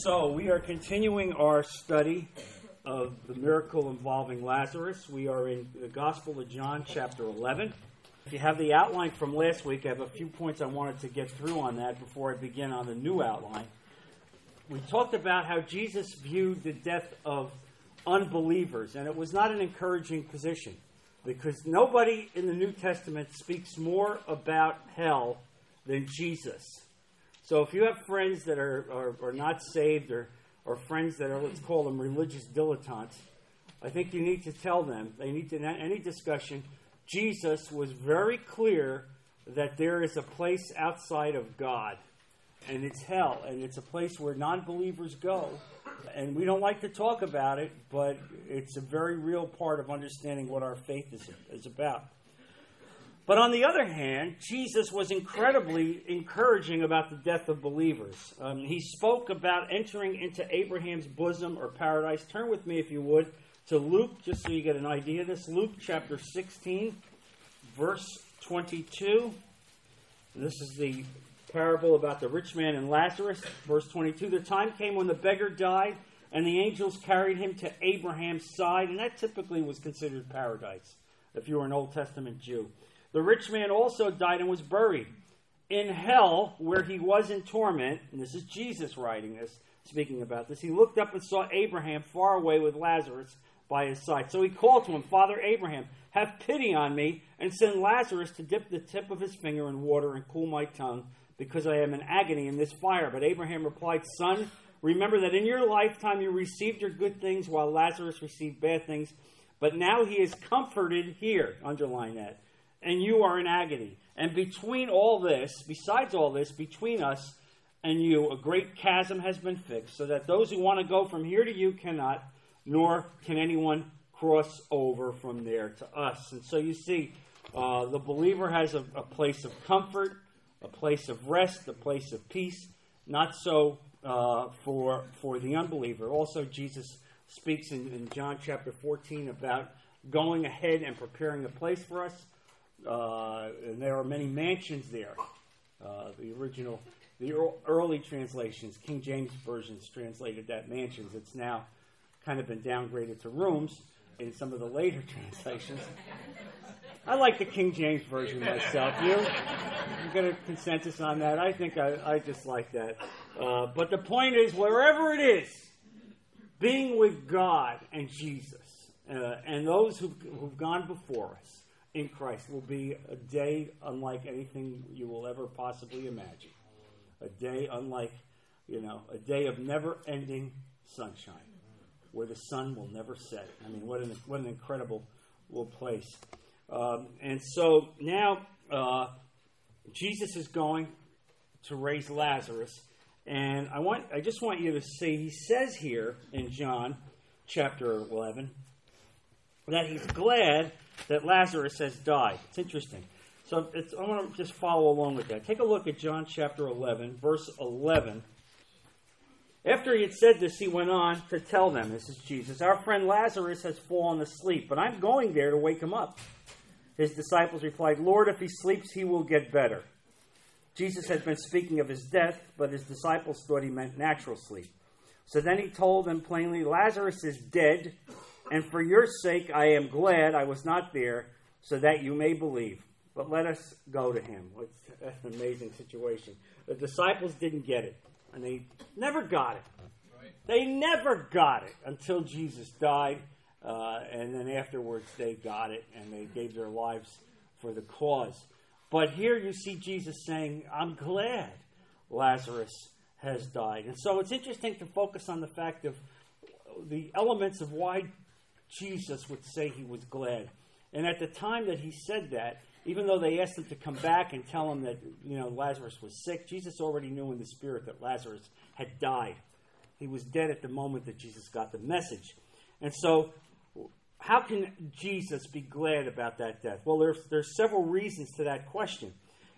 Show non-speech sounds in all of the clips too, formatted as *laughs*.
So, we are continuing our study of the miracle involving Lazarus. We are in the Gospel of John, chapter 11. If you have the outline from last week, I have a few points I wanted to get through on that before I begin on the new outline. We talked about how Jesus viewed the death of unbelievers, and it was not an encouraging position because nobody in the New Testament speaks more about hell than Jesus. So if you have friends that are, are, are not saved or, or friends that are, let's call them religious dilettantes, I think you need to tell them, they need to, in any discussion, Jesus was very clear that there is a place outside of God, and it's hell, and it's a place where non believers go. And we don't like to talk about it, but it's a very real part of understanding what our faith is, is about. But on the other hand, Jesus was incredibly encouraging about the death of believers. Um, he spoke about entering into Abraham's bosom or paradise. Turn with me, if you would, to Luke, just so you get an idea of this. Luke chapter 16, verse 22. This is the parable about the rich man and Lazarus. Verse 22 The time came when the beggar died, and the angels carried him to Abraham's side, and that typically was considered paradise if you were an Old Testament Jew. The rich man also died and was buried. In hell, where he was in torment, and this is Jesus writing this, speaking about this, he looked up and saw Abraham far away with Lazarus by his side. So he called to him, Father Abraham, have pity on me, and send Lazarus to dip the tip of his finger in water and cool my tongue, because I am in agony in this fire. But Abraham replied, Son, remember that in your lifetime you received your good things, while Lazarus received bad things. But now he is comforted here. Underline that and you are in agony. And between all this, besides all this, between us and you, a great chasm has been fixed, so that those who want to go from here to you cannot, nor can anyone cross over from there to us. And so you see, uh, the believer has a, a, place of comfort, a place of rest, a place of peace. Not so uh, for for the unbeliever. Also, Jesus speaks in, in John chapter 14 about going ahead and preparing a place for us. Uh, and there are many mansions there. Uh, the original, the early translations, King James versions translated that mansions. It's now kind of been downgraded to rooms in some of the later *laughs* translations. I like the King James version myself. You, you get a consensus on that? I think I, I just like that. Uh, but the point is, wherever it is, being with God and Jesus uh, and those who've, who've gone before us, in Christ will be a day unlike anything you will ever possibly imagine. A day unlike, you know, a day of never ending sunshine where the sun will never set. I mean, what an, what an incredible place. Um, and so now uh, Jesus is going to raise Lazarus. And I want I just want you to see he says here in John chapter 11 that he's glad that Lazarus has died. It's interesting. So it's, I want to just follow along with that. Take a look at John chapter 11, verse 11. After he had said this, he went on to tell them, This is Jesus, our friend Lazarus has fallen asleep, but I'm going there to wake him up. His disciples replied, Lord, if he sleeps, he will get better. Jesus had been speaking of his death, but his disciples thought he meant natural sleep. So then he told them plainly, Lazarus is dead and for your sake I am glad I was not there, so that you may believe. But let us go to him. That's *laughs* an amazing situation. The disciples didn't get it, and they never got it. They never got it until Jesus died, uh, and then afterwards they got it, and they gave their lives for the cause. But here you see Jesus saying, I'm glad Lazarus has died. And so it's interesting to focus on the fact of the elements of why Jesus would say he was glad. And at the time that he said that, even though they asked him to come back and tell him that you know Lazarus was sick, Jesus already knew in the spirit that Lazarus had died. He was dead at the moment that Jesus got the message. And so, how can Jesus be glad about that death? Well, there's there's several reasons to that question,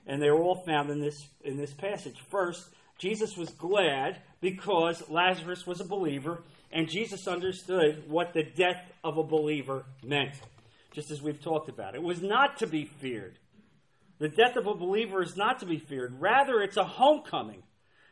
and they're all found in this in this passage. First, Jesus was glad because Lazarus was a believer and Jesus understood what the death of a believer meant, just as we've talked about. It was not to be feared. The death of a believer is not to be feared. Rather, it's a homecoming.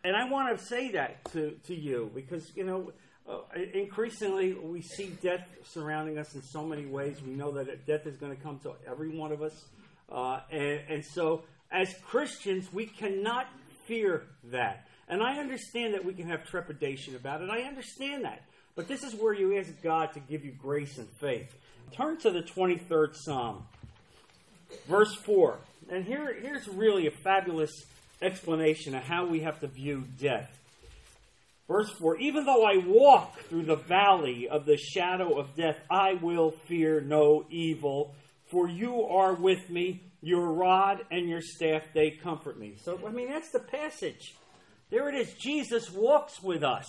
And I want to say that to, to you because, you know, uh, increasingly we see death surrounding us in so many ways. We know that death is going to come to every one of us. Uh, and, and so, as Christians, we cannot fear that. And I understand that we can have trepidation about it. I understand that. But this is where you ask God to give you grace and faith. Turn to the 23rd Psalm, verse 4. And here, here's really a fabulous explanation of how we have to view death. Verse 4 Even though I walk through the valley of the shadow of death, I will fear no evil, for you are with me. Your rod and your staff, they comfort me. So, I mean, that's the passage. There it is. Jesus walks with us.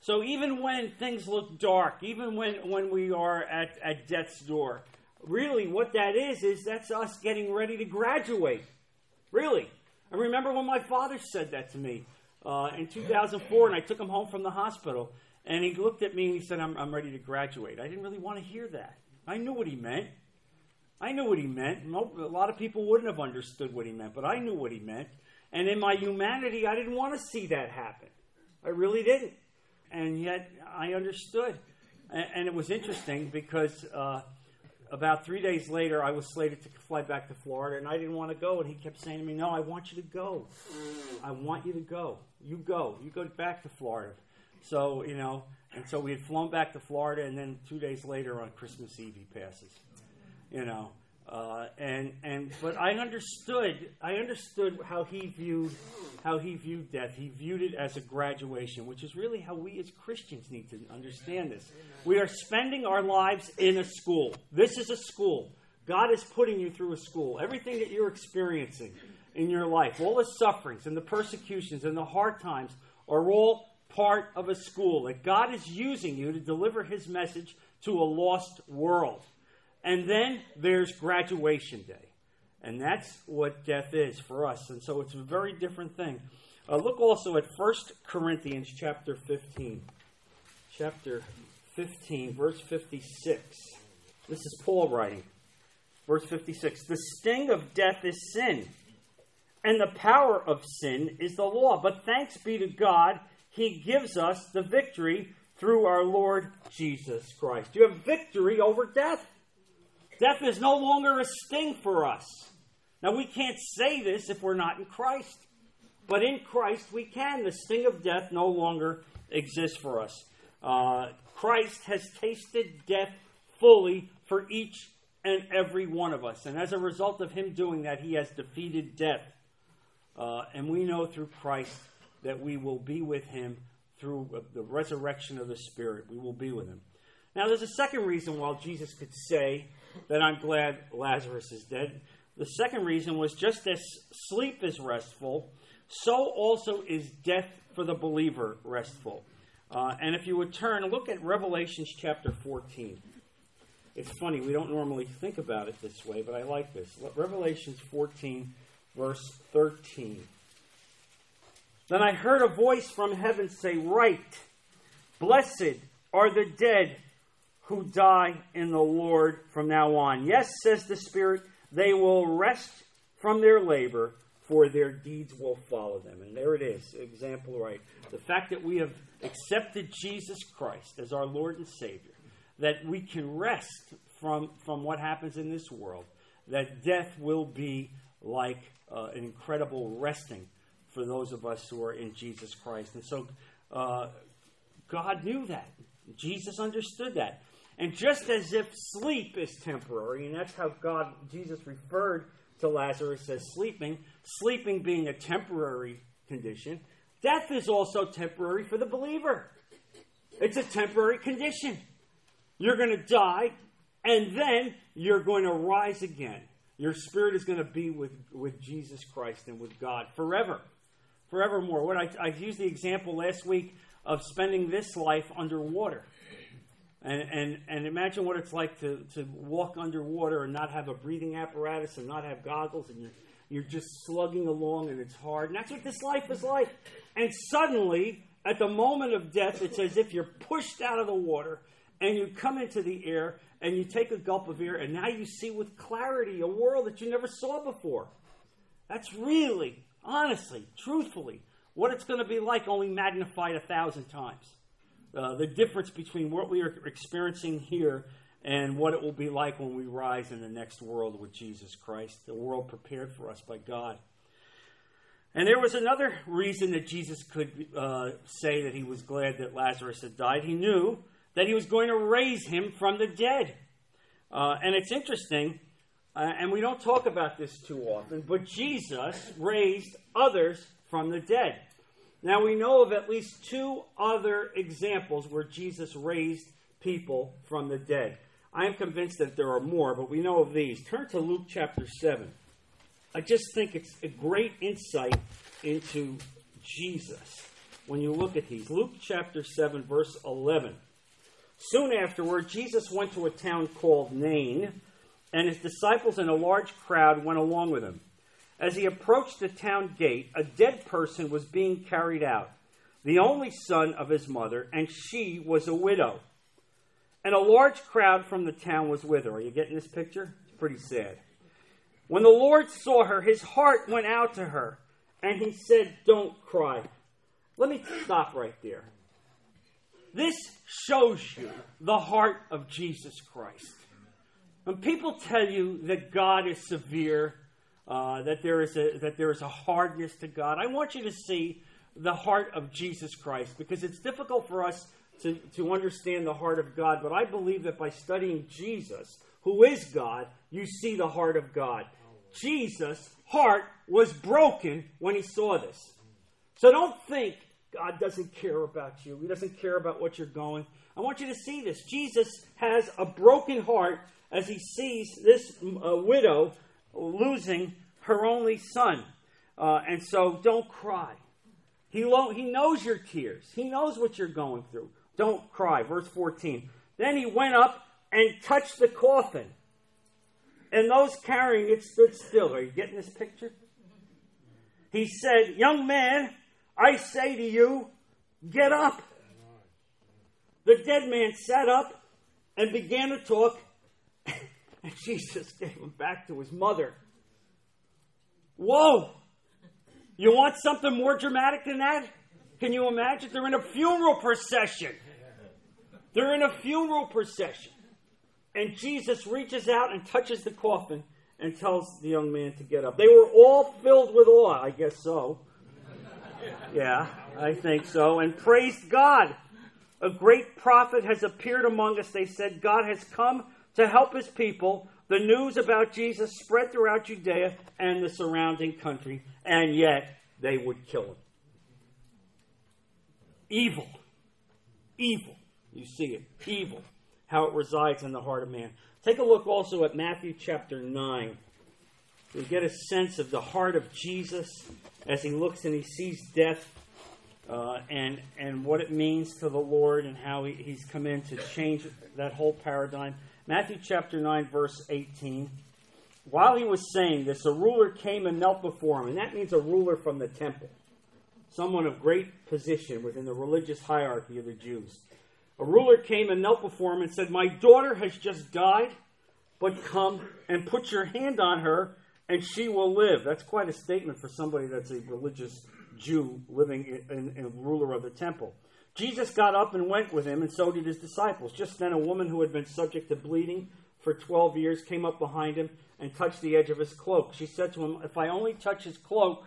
So even when things look dark, even when, when we are at, at death's door, really what that is, is that's us getting ready to graduate. Really. I remember when my father said that to me uh, in 2004, and I took him home from the hospital, and he looked at me and he said, I'm, I'm ready to graduate. I didn't really want to hear that. I knew what he meant. I knew what he meant. A lot of people wouldn't have understood what he meant, but I knew what he meant. And in my humanity, I didn't want to see that happen. I really didn't and yet I understood. And, it was interesting because uh, about three days later, I was slated to fly back to Florida, and I didn't want to go. And he kept saying to me, "No, I want you to go. I want you to go. You go. You go back to Florida." So you know, and so we had flown back to Florida, and then two days later on Christmas Eve, he passes. You know, uh, and and but I understood I understood how he viewed how he viewed death. He viewed it as a graduation, which is really how we as Christians need to understand this. We are spending our lives in a school. This is a school. God is putting you through a school. Everything that you're experiencing in your life, all the sufferings and the persecutions and the hard times are all part of a school that God is using you to deliver his message to a lost world. And then there's graduation day. And that's what death is for us. And so it's a very different thing. Uh, look also at 1 Corinthians chapter 15. Chapter 15, verse 56. This is Paul writing. Verse 56 The sting of death is sin, and the power of sin is the law. But thanks be to God, He gives us the victory through our Lord Jesus Christ. You have victory over death. Death is no longer a sting for us. Now, we can't say this if we're not in Christ. But in Christ, we can. The sting of death no longer exists for us. Uh, Christ has tasted death fully for each and every one of us. And as a result of him doing that, he has defeated death. Uh, and we know through Christ that we will be with him through the resurrection of the Spirit. We will be with him. Now, there's a second reason why Jesus could say that I'm glad Lazarus is dead. The second reason was just as sleep is restful, so also is death for the believer restful. Uh, and if you would turn, look at Revelations chapter 14. It's funny, we don't normally think about it this way, but I like this. Revelations 14, verse 13. Then I heard a voice from heaven say, Write, blessed are the dead who die in the Lord from now on. Yes, says the Spirit, they will rest from their labor, for their deeds will follow them. And there it is, example right. The fact that we have accepted Jesus Christ as our Lord and Savior, that we can rest from, from what happens in this world, that death will be like uh, an incredible resting for those of us who are in Jesus Christ. And so uh, God knew that. Jesus understood that. And just as if sleep is temporary, and that's how God, Jesus referred to Lazarus as sleeping, sleeping being a temporary condition, death is also temporary for the believer. It's a temporary condition. You're going to die, and then you're going to rise again. Your spirit is going to be with, with Jesus Christ and with God forever, forevermore. What I, I used the example last week of spending this life underwater. And, and, and imagine what it's like to, to walk underwater and not have a breathing apparatus and not have goggles and you're, you're just slugging along and it's hard. And that's what this life is like. And suddenly, at the moment of death, it's as if you're pushed out of the water and you come into the air and you take a gulp of air and now you see with clarity a world that you never saw before. That's really, honestly, truthfully, what it's going to be like, only magnified a thousand times. Uh, the difference between what we are experiencing here and what it will be like when we rise in the next world with Jesus Christ, the world prepared for us by God. And there was another reason that Jesus could uh, say that he was glad that Lazarus had died. He knew that he was going to raise him from the dead. Uh, and it's interesting, uh, and we don't talk about this too often, but Jesus raised others from the dead. Now we know of at least two other examples where Jesus raised people from the dead. I am convinced that there are more, but we know of these. Turn to Luke chapter 7. I just think it's a great insight into Jesus when you look at these. Luke chapter 7, verse 11. Soon afterward, Jesus went to a town called Nain, and his disciples and a large crowd went along with him. As he approached the town gate, a dead person was being carried out, the only son of his mother, and she was a widow. And a large crowd from the town was with her. Are you getting this picture? It's pretty sad. When the Lord saw her, his heart went out to her, and he said, Don't cry. Let me stop right there. This shows you the heart of Jesus Christ. When people tell you that God is severe, uh, that, there is a, that there is a hardness to God, I want you to see the heart of Jesus Christ because it's difficult for us to, to understand the heart of God, but I believe that by studying Jesus, who is God, you see the heart of God. Jesus' heart was broken when he saw this. So don't think God doesn't care about you. He doesn't care about what you're going. I want you to see this. Jesus has a broken heart as he sees this uh, widow losing her only son. Uh, and so don't cry. He, lo- he knows your tears, he knows what you're going through. Don't cry. Verse 14. Then he went up and touched the coffin. And those carrying it stood still. Are you getting this picture? He said, Young man, I say to you, get up. The dead man sat up and began to talk, and *laughs* Jesus gave him back to his mother. Whoa! You want something more dramatic than that? Can you imagine? They're in a funeral procession. They're in a funeral procession. And Jesus reaches out and touches the coffin and tells the young man to get up. They were all filled with awe, I guess so. Yeah, I think so. And praised God. A great prophet has appeared among us. They said, God has come to help his people. The news about Jesus spread throughout Judea and the surrounding country, and yet they would kill him. Evil. Evil. You see it. Evil. How it resides in the heart of man. Take a look also at Matthew chapter 9. We get a sense of the heart of Jesus as he looks and he sees death uh, and, and what it means to the Lord and how he, he's come in to change that whole paradigm. Matthew chapter 9, verse 18. While he was saying this, a ruler came and knelt before him, and that means a ruler from the temple, someone of great position within the religious hierarchy of the Jews. A ruler came and knelt before him and said, My daughter has just died, but come and put your hand on her and she will live. That's quite a statement for somebody that's a religious Jew living in, in, ruler of the temple. Jesus got up and went with him, and so did his disciples. Just then, a woman who had been subject to bleeding for 12 years came up behind him and touched the edge of his cloak. She said to him, If I only touch his cloak,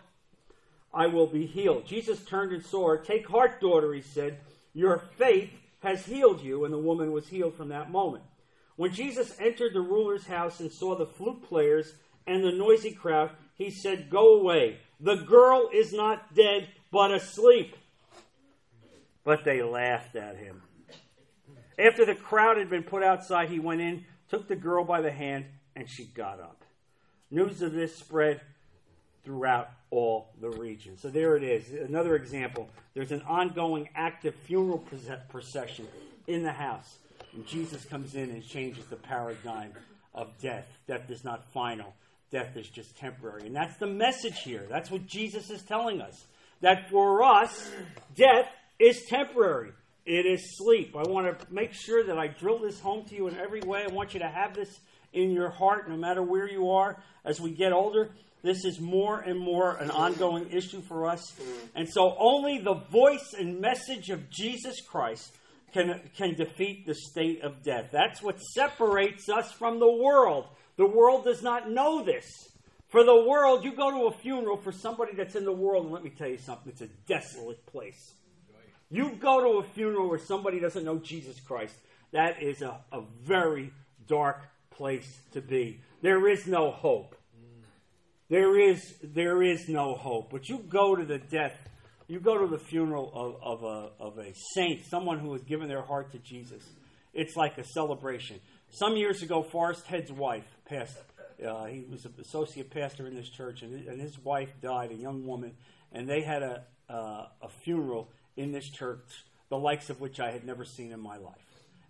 I will be healed. Jesus turned and saw her. Take heart, daughter, he said. Your faith has healed you. And the woman was healed from that moment. When Jesus entered the ruler's house and saw the flute players and the noisy crowd, he said, Go away. The girl is not dead, but asleep. But they laughed at him. After the crowd had been put outside, he went in, took the girl by the hand, and she got up. News of this spread throughout all the region. So there it is. Another example. There's an ongoing active funeral procession in the house. And Jesus comes in and changes the paradigm of death. Death is not final death is just temporary. And that's the message here. That's what Jesus is telling us. That for us, death is temporary. It is sleep. I want to make sure that I drill this home to you in every way. I want you to have this in your heart, no matter where you are as we get older. This is more and more an ongoing issue for us. And so only the voice and message of Jesus Christ can, can defeat the state of death. That's what separates us from the world. The world does not know this. For the world, you go to a funeral for somebody that's in the world, and let me tell you something, it's a desolate place. You go to a funeral where somebody doesn't know Jesus Christ, that is a, a very dark place to be. There is no hope. There is, there is no hope. But you go to the death, you go to the funeral of, of, a, of a saint, someone who has given their heart to Jesus. It's like a celebration. Some years ago, Forrest Head's wife passed. Uh, he was an associate pastor in this church, and, and his wife died, a young woman, and they had a, uh, a funeral in this church, the likes of which I had never seen in my life.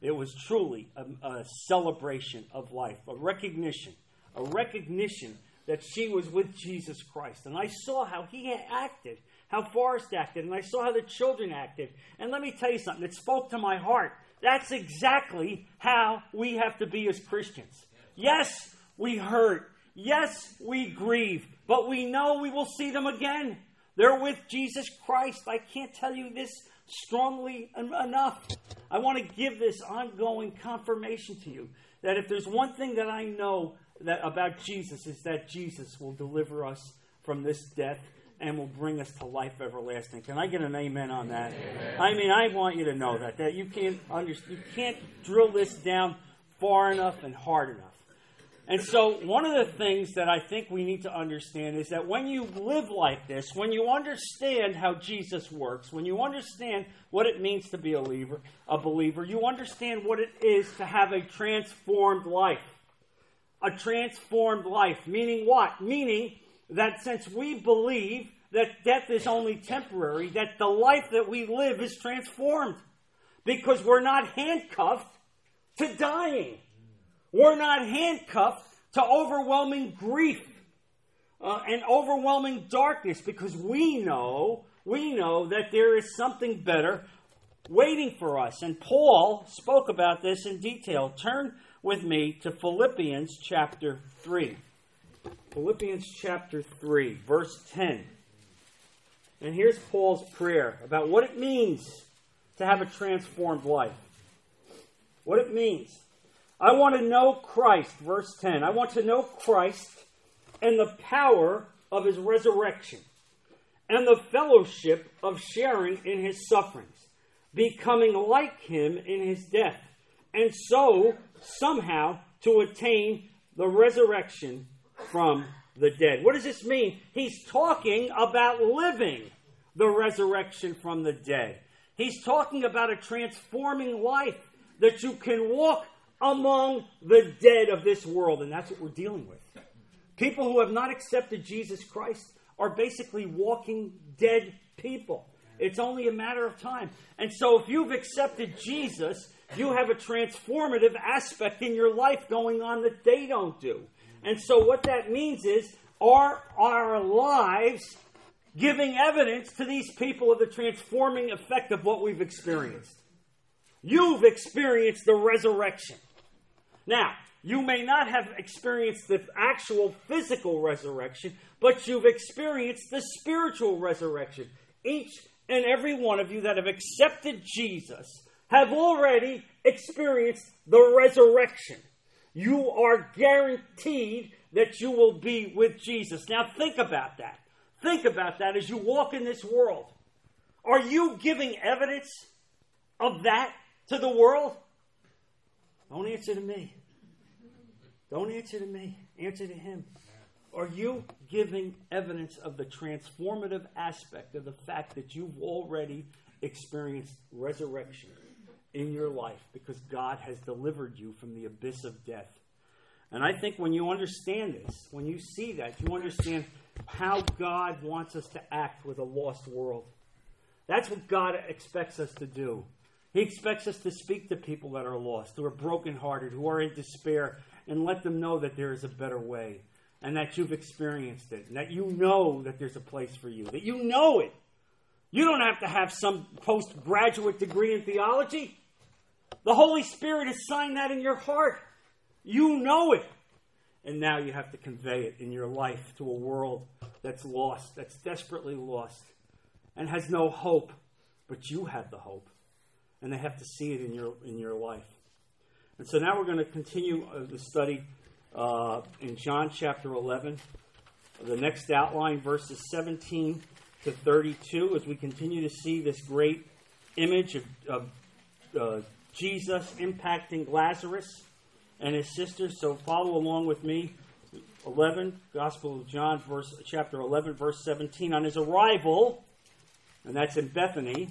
It was truly a, a celebration of life, a recognition, a recognition that she was with Jesus Christ. And I saw how he acted, how Forrest acted, and I saw how the children acted. And let me tell you something, it spoke to my heart. That's exactly how we have to be as Christians. Yes, we hurt. Yes, we grieve. But we know we will see them again. They're with Jesus Christ. I can't tell you this strongly enough. I want to give this ongoing confirmation to you that if there's one thing that I know that about Jesus is that Jesus will deliver us from this death and will bring us to life everlasting. Can I get an amen on that? Amen. I mean, I want you to know that that you can't understand, you can't drill this down far enough and hard enough. And so, one of the things that I think we need to understand is that when you live like this, when you understand how Jesus works, when you understand what it means to be a believer, a believer, you understand what it is to have a transformed life. A transformed life, meaning what? Meaning that since we believe that death is only temporary, that the life that we live is transformed because we're not handcuffed to dying. We're not handcuffed to overwhelming grief uh, and overwhelming darkness because we know, we know that there is something better waiting for us. And Paul spoke about this in detail. Turn with me to Philippians chapter 3. Philippians chapter 3, verse 10. And here's Paul's prayer about what it means to have a transformed life. What it means. I want to know Christ, verse 10. I want to know Christ and the power of his resurrection and the fellowship of sharing in his sufferings, becoming like him in his death, and so somehow to attain the resurrection from the dead. What does this mean? He's talking about living the resurrection from the dead. He's talking about a transforming life that you can walk among the dead of this world. And that's what we're dealing with. People who have not accepted Jesus Christ are basically walking dead people. It's only a matter of time. And so if you've accepted Jesus, you have a transformative aspect in your life going on that they don't do. And so what that means is are our lives giving evidence to these people of the transforming effect of what we've experienced? You've experienced the resurrection. Now, you may not have experienced the actual physical resurrection, but you've experienced the spiritual resurrection. Each and every one of you that have accepted Jesus have already experienced the resurrection. You are guaranteed that you will be with Jesus. Now, think about that. Think about that as you walk in this world. Are you giving evidence of that to the world? Don't answer to me. Don't answer to me. Answer to him. Are you giving evidence of the transformative aspect of the fact that you've already experienced resurrection in your life because God has delivered you from the abyss of death? And I think when you understand this, when you see that, you understand how God wants us to act with a lost world. That's what God expects us to do. He expects us to speak to people that are lost, who are brokenhearted, who are in despair, and let them know that there is a better way and that you've experienced it and that you know that there's a place for you, that you know it. You don't have to have some postgraduate degree in theology. The Holy Spirit has signed that in your heart. You know it. and now you have to convey it in your life to a world that's lost, that's desperately lost, and has no hope, but you have the hope. And they have to see it in your, in your life. And so now we're going to continue uh, the study uh, in John chapter 11. The next outline, verses 17 to 32, as we continue to see this great image of, of uh, Jesus impacting Lazarus and his sister. So follow along with me. 11, Gospel of John, verse, chapter 11, verse 17. On his arrival, and that's in Bethany,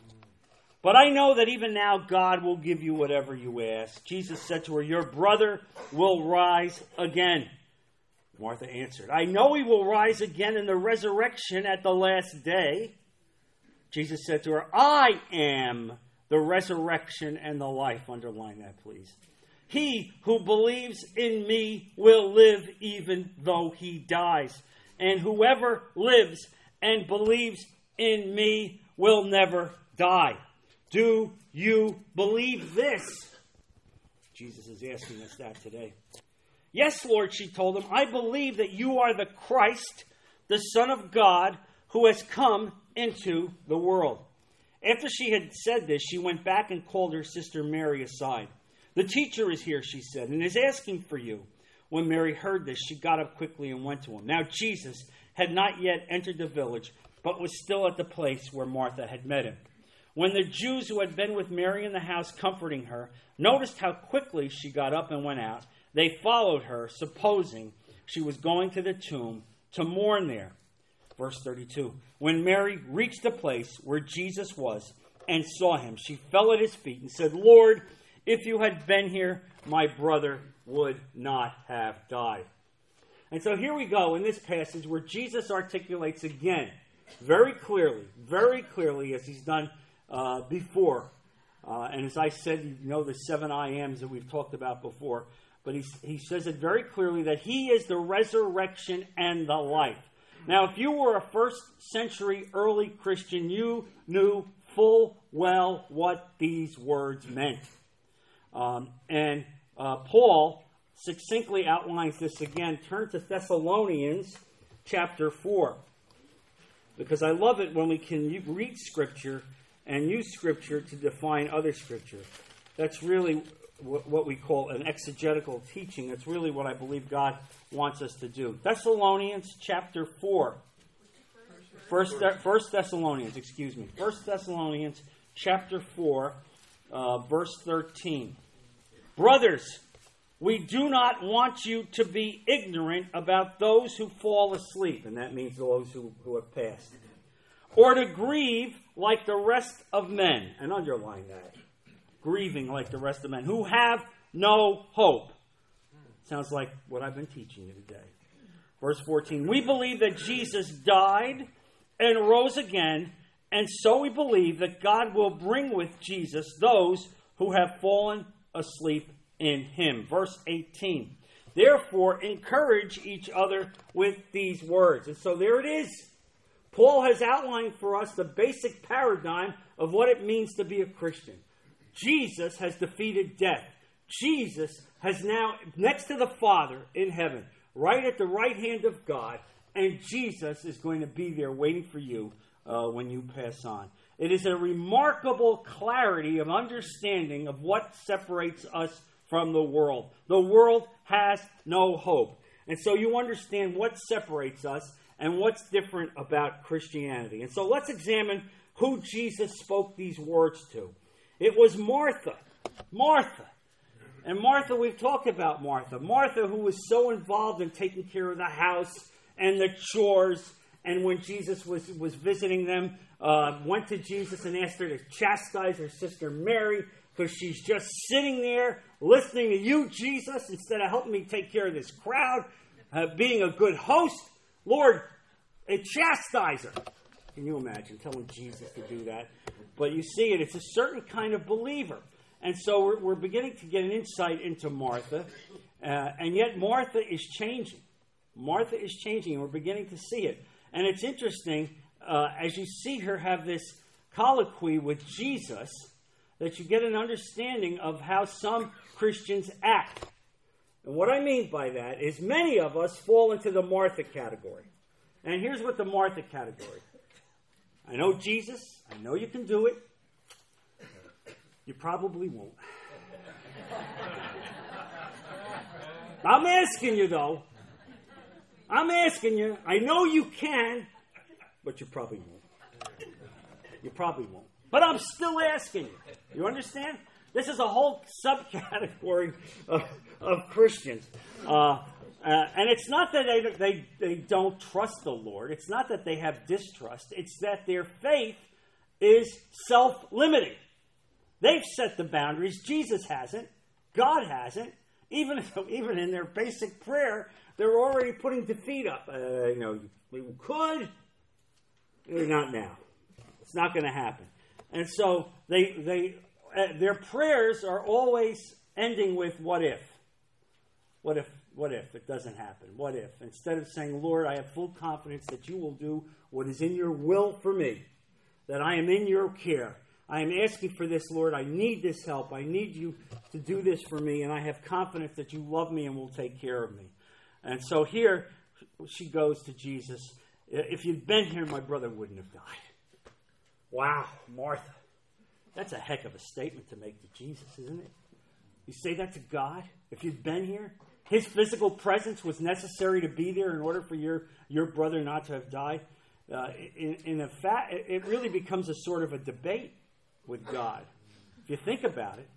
But I know that even now God will give you whatever you ask. Jesus said to her, Your brother will rise again. Martha answered, I know he will rise again in the resurrection at the last day. Jesus said to her, I am the resurrection and the life. Underline that, please. He who believes in me will live even though he dies. And whoever lives and believes in me will never die. Do you believe this? Jesus is asking us that today. Yes, Lord, she told him, I believe that you are the Christ, the Son of God, who has come into the world. After she had said this, she went back and called her sister Mary aside. The teacher is here, she said, and is asking for you. When Mary heard this, she got up quickly and went to him. Now, Jesus had not yet entered the village, but was still at the place where Martha had met him. When the Jews who had been with Mary in the house comforting her noticed how quickly she got up and went out, they followed her, supposing she was going to the tomb to mourn there. Verse 32 When Mary reached the place where Jesus was and saw him, she fell at his feet and said, Lord, if you had been here, my brother would not have died. And so here we go in this passage where Jesus articulates again, very clearly, very clearly, as he's done uh, before. Uh, and as I said, you know the seven I ams that we've talked about before. But he, he says it very clearly that he is the resurrection and the life. Now, if you were a first century early Christian, you knew full well what these words meant. Um, and uh, Paul succinctly outlines this again. Turn to Thessalonians chapter 4. Because I love it when we can read Scripture and use Scripture to define other Scripture. That's really what we call an exegetical teaching. That's really what I believe God wants us to do. Thessalonians chapter 4. First, First Thessalonians, excuse me. First Thessalonians chapter 4, uh, verse 13. Brothers, we do not want you to be ignorant about those who fall asleep, and that means those who, who have passed, or to grieve like the rest of men, and underline that grieving like the rest of men, who have no hope. Sounds like what I've been teaching you today. Verse 14 We believe that Jesus died and rose again, and so we believe that God will bring with Jesus those who have fallen asleep in him. Verse 18. Therefore, encourage each other with these words. And so there it is. Paul has outlined for us the basic paradigm of what it means to be a Christian. Jesus has defeated death. Jesus has now, next to the Father in heaven, right at the right hand of God, and Jesus is going to be there waiting for you uh, when you pass on. It is a remarkable clarity of understanding of what separates us from the world. The world has no hope. And so you understand what separates us and what's different about Christianity. And so let's examine who Jesus spoke these words to. It was Martha. Martha. And Martha, we've talked about Martha. Martha, who was so involved in taking care of the house and the chores and when Jesus was, was visiting them, uh, went to Jesus and asked her to chastise her sister Mary because she's just sitting there listening to you, Jesus, instead of helping me take care of this crowd, uh, being a good host. Lord, a chastiser. Can you imagine telling Jesus to do that? But you see it, it's a certain kind of believer. And so we're, we're beginning to get an insight into Martha. Uh, and yet Martha is changing. Martha is changing, and we're beginning to see it. And it's interesting uh, as you see her have this colloquy with Jesus that you get an understanding of how some Christians act. And what I mean by that is many of us fall into the Martha category. And here's what the Martha category I know Jesus, I know you can do it. You probably won't. I'm asking you, though. I'm asking you. I know you can, but you probably won't. You probably won't. But I'm still asking you. You understand? This is a whole subcategory of, of Christians. Uh, uh, and it's not that they, they, they don't trust the Lord, it's not that they have distrust, it's that their faith is self limiting. They've set the boundaries, Jesus hasn't, God hasn't. Even, *laughs* even in their basic prayer, they're already putting defeat up. Uh, you know, we could, not now. It's not going to happen. And so they, they, uh, their prayers are always ending with what if? What if what if it doesn't happen? What if? Instead of saying, Lord, I have full confidence that you will do what is in your will for me, that I am in your care. I am asking for this, Lord. I need this help. I need you to do this for me, and I have confidence that you love me and will take care of me. And so here she goes to Jesus. If you'd been here, my brother wouldn't have died. Wow, Martha. That's a heck of a statement to make to Jesus, isn't it? You say that to God? If you'd been here, his physical presence was necessary to be there in order for your, your brother not to have died. Uh, in, in a fact, it really becomes a sort of a debate with God. If you think about it,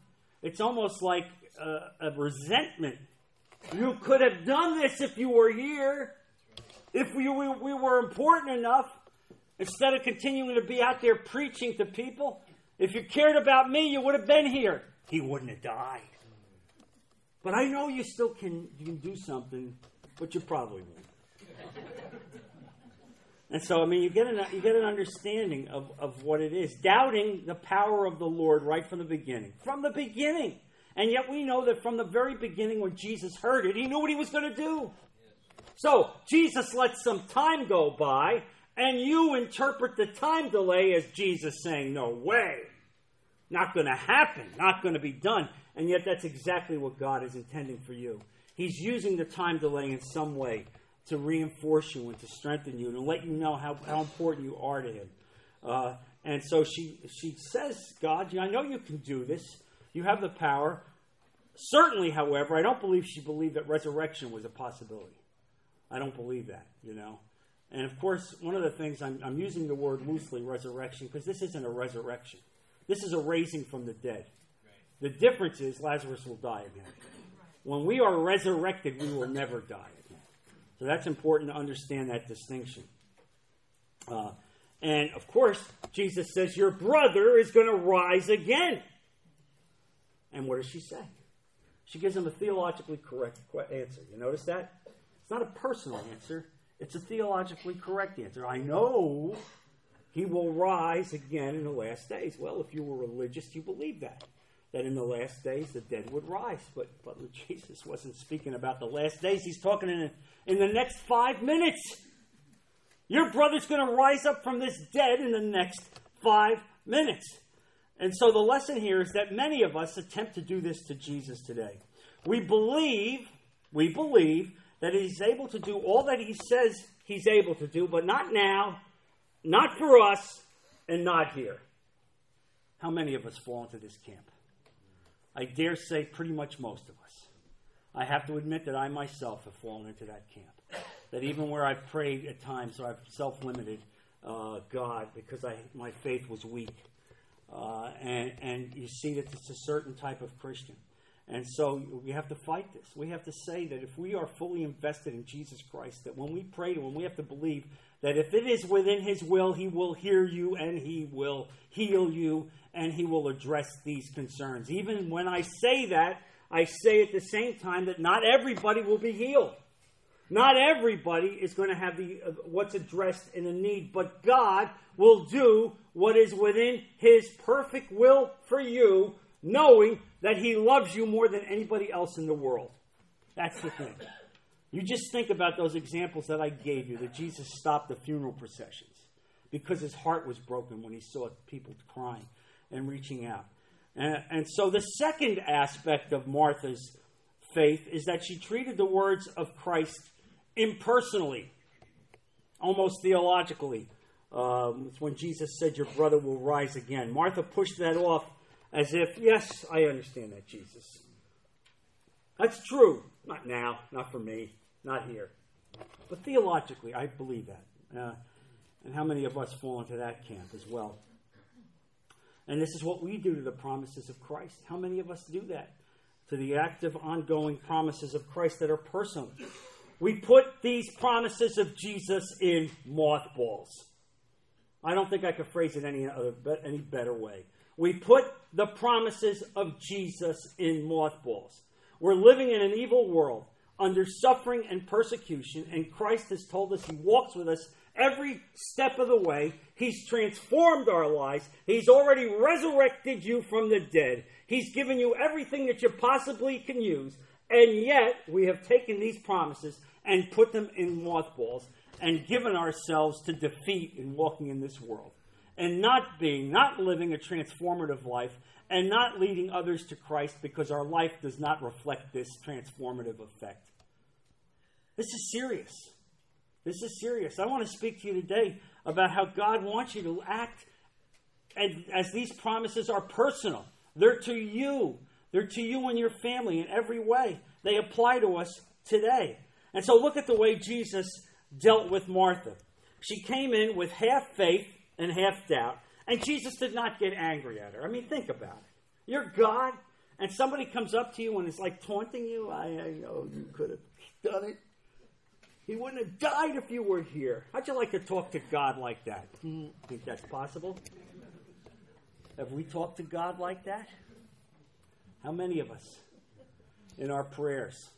it's almost like a, a resentment. You could have done this if you were here, if we, we, we were important enough. Instead of continuing to be out there preaching to people, if you cared about me, you would have been here. He wouldn't have died. But I know you still can, you can do something, but you probably won't. and so, I mean, you get an, you get an understanding of, of what it is. Doubting the power of the Lord right from the beginning. From the beginning. And yet we know that from the very beginning when Jesus heard it, he knew what he was going to do. So, Jesus lets some time go by, and you interpret the time delay as Jesus saying, No way. Not going to happen. Not going to be done. And yet, that's exactly what God is intending for you. He's using the time delay in some way to reinforce you and to strengthen you and to let you know how, how important you are to Him. Uh, and so she, she says, God, I know you can do this. You have the power. Certainly, however, I don't believe she believed that resurrection was a possibility. I don't believe that, you know. And of course, one of the things I'm, I'm using the word loosely, resurrection, because this isn't a resurrection. This is a raising from the dead. The difference is Lazarus will die again. When we are resurrected, we will never die again. So that's important to understand that distinction. Uh, and of course, Jesus says, Your brother is going to rise again. And what does she say? She gives him a theologically correct answer. You notice that? It's not a personal answer, it's a theologically correct answer. I know he will rise again in the last days. Well, if you were religious, you believe that that in the last days the dead would rise. But, but *laughs* Jesus wasn't speaking about the last days. He's talking in, in the next five minutes. Your brother's going to rise up from this dead in the next five minutes. And so the lesson here is that many of us attempt to do this to Jesus today. We believe, we believe that he's able to do all that he says he's able to do, but not now, not for us, and not here. How many of us fall into this camp? I dare say pretty much most of us. I have to admit that I myself have fallen into that camp. That even where I've prayed at times, so I've self limited uh, God because I, my faith was weak. Uh, and, and you see that it's a certain type of Christian. And so we have to fight this. We have to say that if we are fully invested in Jesus Christ, that when we pray to Him, we have to believe that if it is within His will, He will hear you and He will heal you and He will address these concerns. Even when I say that, I say at the same time that not everybody will be healed. Not everybody is going to have the uh, what's addressed in a need, but God will do what is within His perfect will for you, knowing that He loves you more than anybody else in the world. That's the thing. You just think about those examples that I gave you that Jesus stopped the funeral processions because his heart was broken when he saw people crying and reaching out. And, and so the second aspect of Martha's faith is that she treated the words of Christ impersonally, almost theologically. Um, it's when Jesus said, Your brother will rise again. Martha pushed that off as if, Yes, I understand that, Jesus. That's true. Not now, not for me, not here. But theologically, I believe that. Uh, and how many of us fall into that camp as well? And this is what we do to the promises of Christ. How many of us do that? To the active, ongoing promises of Christ that are personal. We put these promises of Jesus in mothballs. I don't think I could phrase it any, other, any better way. We put the promises of Jesus in mothballs. We're living in an evil world under suffering and persecution, and Christ has told us He walks with us every step of the way. He's transformed our lives. He's already resurrected you from the dead. He's given you everything that you possibly can use. And yet, we have taken these promises and put them in mothballs and given ourselves to defeat in walking in this world. And not being, not living a transformative life, and not leading others to Christ because our life does not reflect this transformative effect. This is serious. This is serious. I want to speak to you today about how God wants you to act as, as these promises are personal. They're to you. They're to you and your family in every way. They apply to us today. And so look at the way Jesus dealt with Martha. She came in with half faith and half doubt, and Jesus did not get angry at her. I mean, think about it. You're God, and somebody comes up to you and is like taunting you. I, I know you could have done it. He wouldn't have died if you were here. How'd you like to talk to God like that? Hmm, think that's possible? Have we talked to God like that? How many of us in our prayers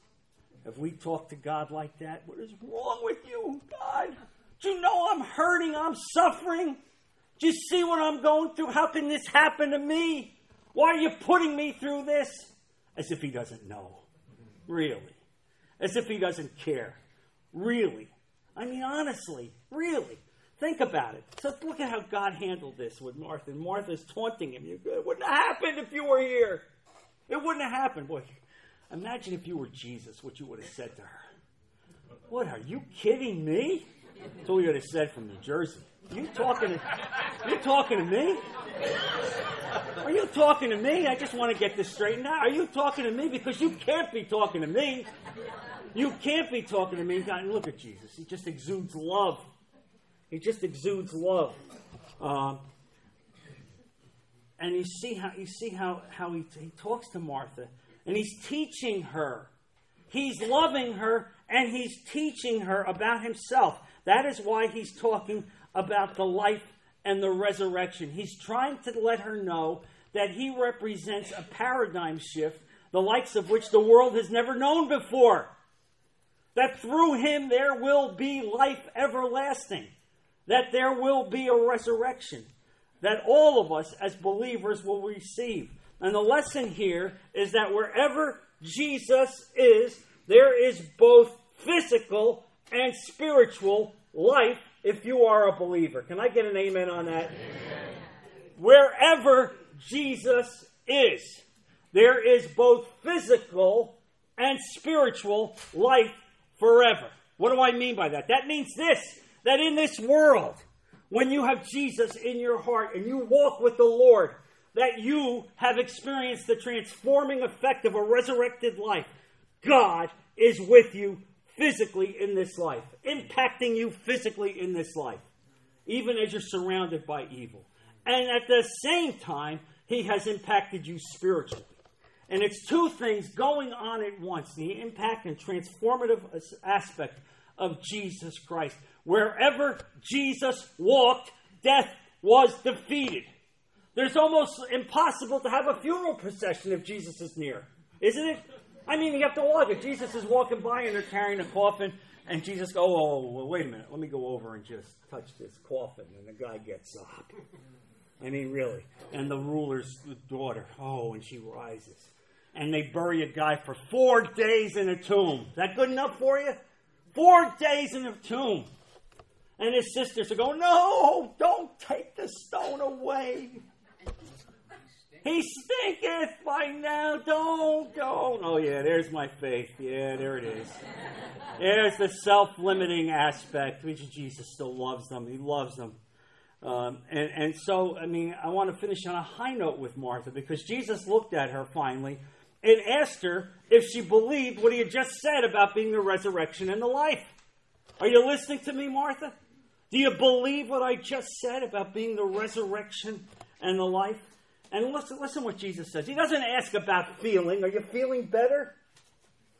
have we talked to God like that? What is wrong with you, God? Do you know I'm hurting? I'm suffering. Do you see what I'm going through? How can this happen to me? Why are you putting me through this? As if he doesn't know. Really. As if he doesn't care. Really? I mean, honestly, really. Think about it. So look at how God handled this with Martha. And Martha's taunting him. It wouldn't have happened if you were here. It wouldn't have happened. Boy, imagine if you were Jesus, what you would have said to her. What, are you kidding me? That's what we would have said from New Jersey. You talking to, you talking to me? Are you talking to me? I just want to get this straightened out. Are you talking to me? Because you can't be talking to me. You can't be talking to me. God, look at Jesus. He just exudes love. He just exudes love. Um, and you see how you see how, how he, he talks to Martha, and he's teaching her. He's loving her and he's teaching her about himself. That is why he's talking about the life and the resurrection. He's trying to let her know that he represents a paradigm shift, the likes of which the world has never known before that through him there will be life everlasting, that there will be a resurrection, that all of us as believers will receive. And the lesson here is that wherever Jesus is, there is both physical and spiritual life if you are a believer. Can I get an amen on that? Amen. Wherever Jesus is, there is both physical and spiritual life forever. What do I mean by that? That means this that in this world, when you have Jesus in your heart and you walk with the Lord, that you have experienced the transforming effect of a resurrected life. God is with you physically in this life, impacting you physically in this life, even as you're surrounded by evil. And at the same time, He has impacted you spiritually. And it's two things going on at once the impact and transformative aspect of Jesus Christ. Wherever Jesus walked, death was defeated. There's almost impossible to have a funeral procession if Jesus is near, isn't it? I mean, you have to walk it. Jesus is walking by and they're carrying a coffin, and Jesus goes, oh, wait a minute, let me go over and just touch this coffin. And the guy gets up. I mean, really. And the ruler's daughter, oh, and she rises. And they bury a guy for four days in a tomb. Is that good enough for you? Four days in a tomb. And his sisters are oh, going, No, don't take the stone away. He stinketh by now. Don't, don't. Oh, yeah, there's my faith. Yeah, there it is. There's the self limiting aspect, which Jesus still loves them. He loves them. Um, and, and so, I mean, I want to finish on a high note with Martha because Jesus looked at her finally and asked her if she believed what he had just said about being the resurrection and the life. Are you listening to me, Martha? Do you believe what I just said about being the resurrection and the life? And listen, listen what Jesus says. He doesn't ask about feeling. Are you feeling better?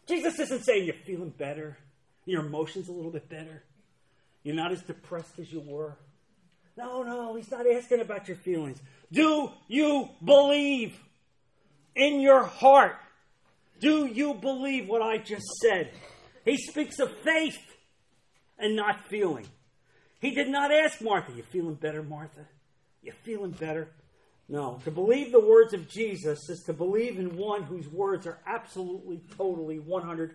Jesus isn't saying you're feeling better. Your emotions a little bit better. You're not as depressed as you were. No, no, he's not asking about your feelings. Do you believe in your heart? Do you believe what I just said? He speaks of faith and not feeling. He did not ask Martha, You feeling better, Martha? You feeling better? No. To believe the words of Jesus is to believe in one whose words are absolutely, totally, 100%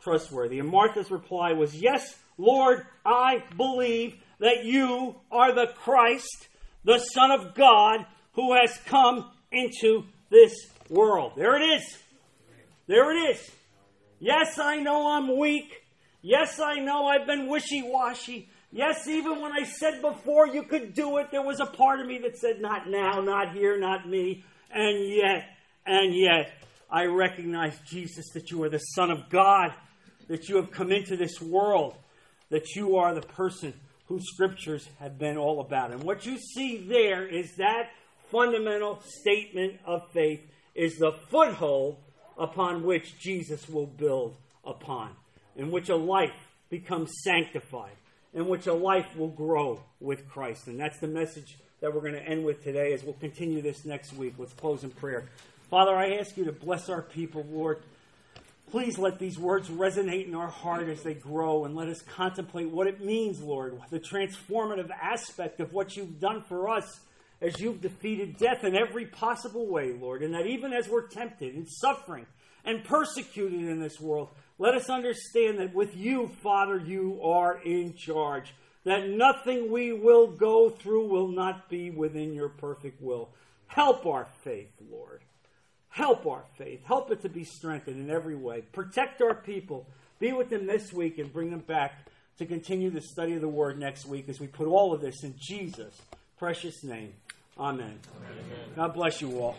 trustworthy. And Martha's reply was, Yes, Lord, I believe that you are the Christ, the Son of God, who has come into this world. There it is. There it is. Yes, I know I'm weak. Yes, I know I've been wishy washy. Yes, even when I said before you could do it, there was a part of me that said, not now, not here, not me. And yet, and yet, I recognize, Jesus, that you are the Son of God, that you have come into this world, that you are the person whose scriptures have been all about. And what you see there is that fundamental statement of faith is the foothold upon which Jesus will build upon, in which a life becomes sanctified in which a life will grow with Christ. And that's the message that we're going to end with today as we'll continue this next week. Let's close in prayer. Father, I ask you to bless our people, Lord. Please let these words resonate in our heart as they grow and let us contemplate what it means, Lord, the transformative aspect of what you've done for us as you've defeated death in every possible way, Lord. And that even as we're tempted and suffering and persecuted in this world, let us understand that with you, Father, you are in charge. That nothing we will go through will not be within your perfect will. Help our faith, Lord. Help our faith. Help it to be strengthened in every way. Protect our people. Be with them this week and bring them back to continue the study of the Word next week as we put all of this in Jesus' precious name. Amen. Amen. God bless you all.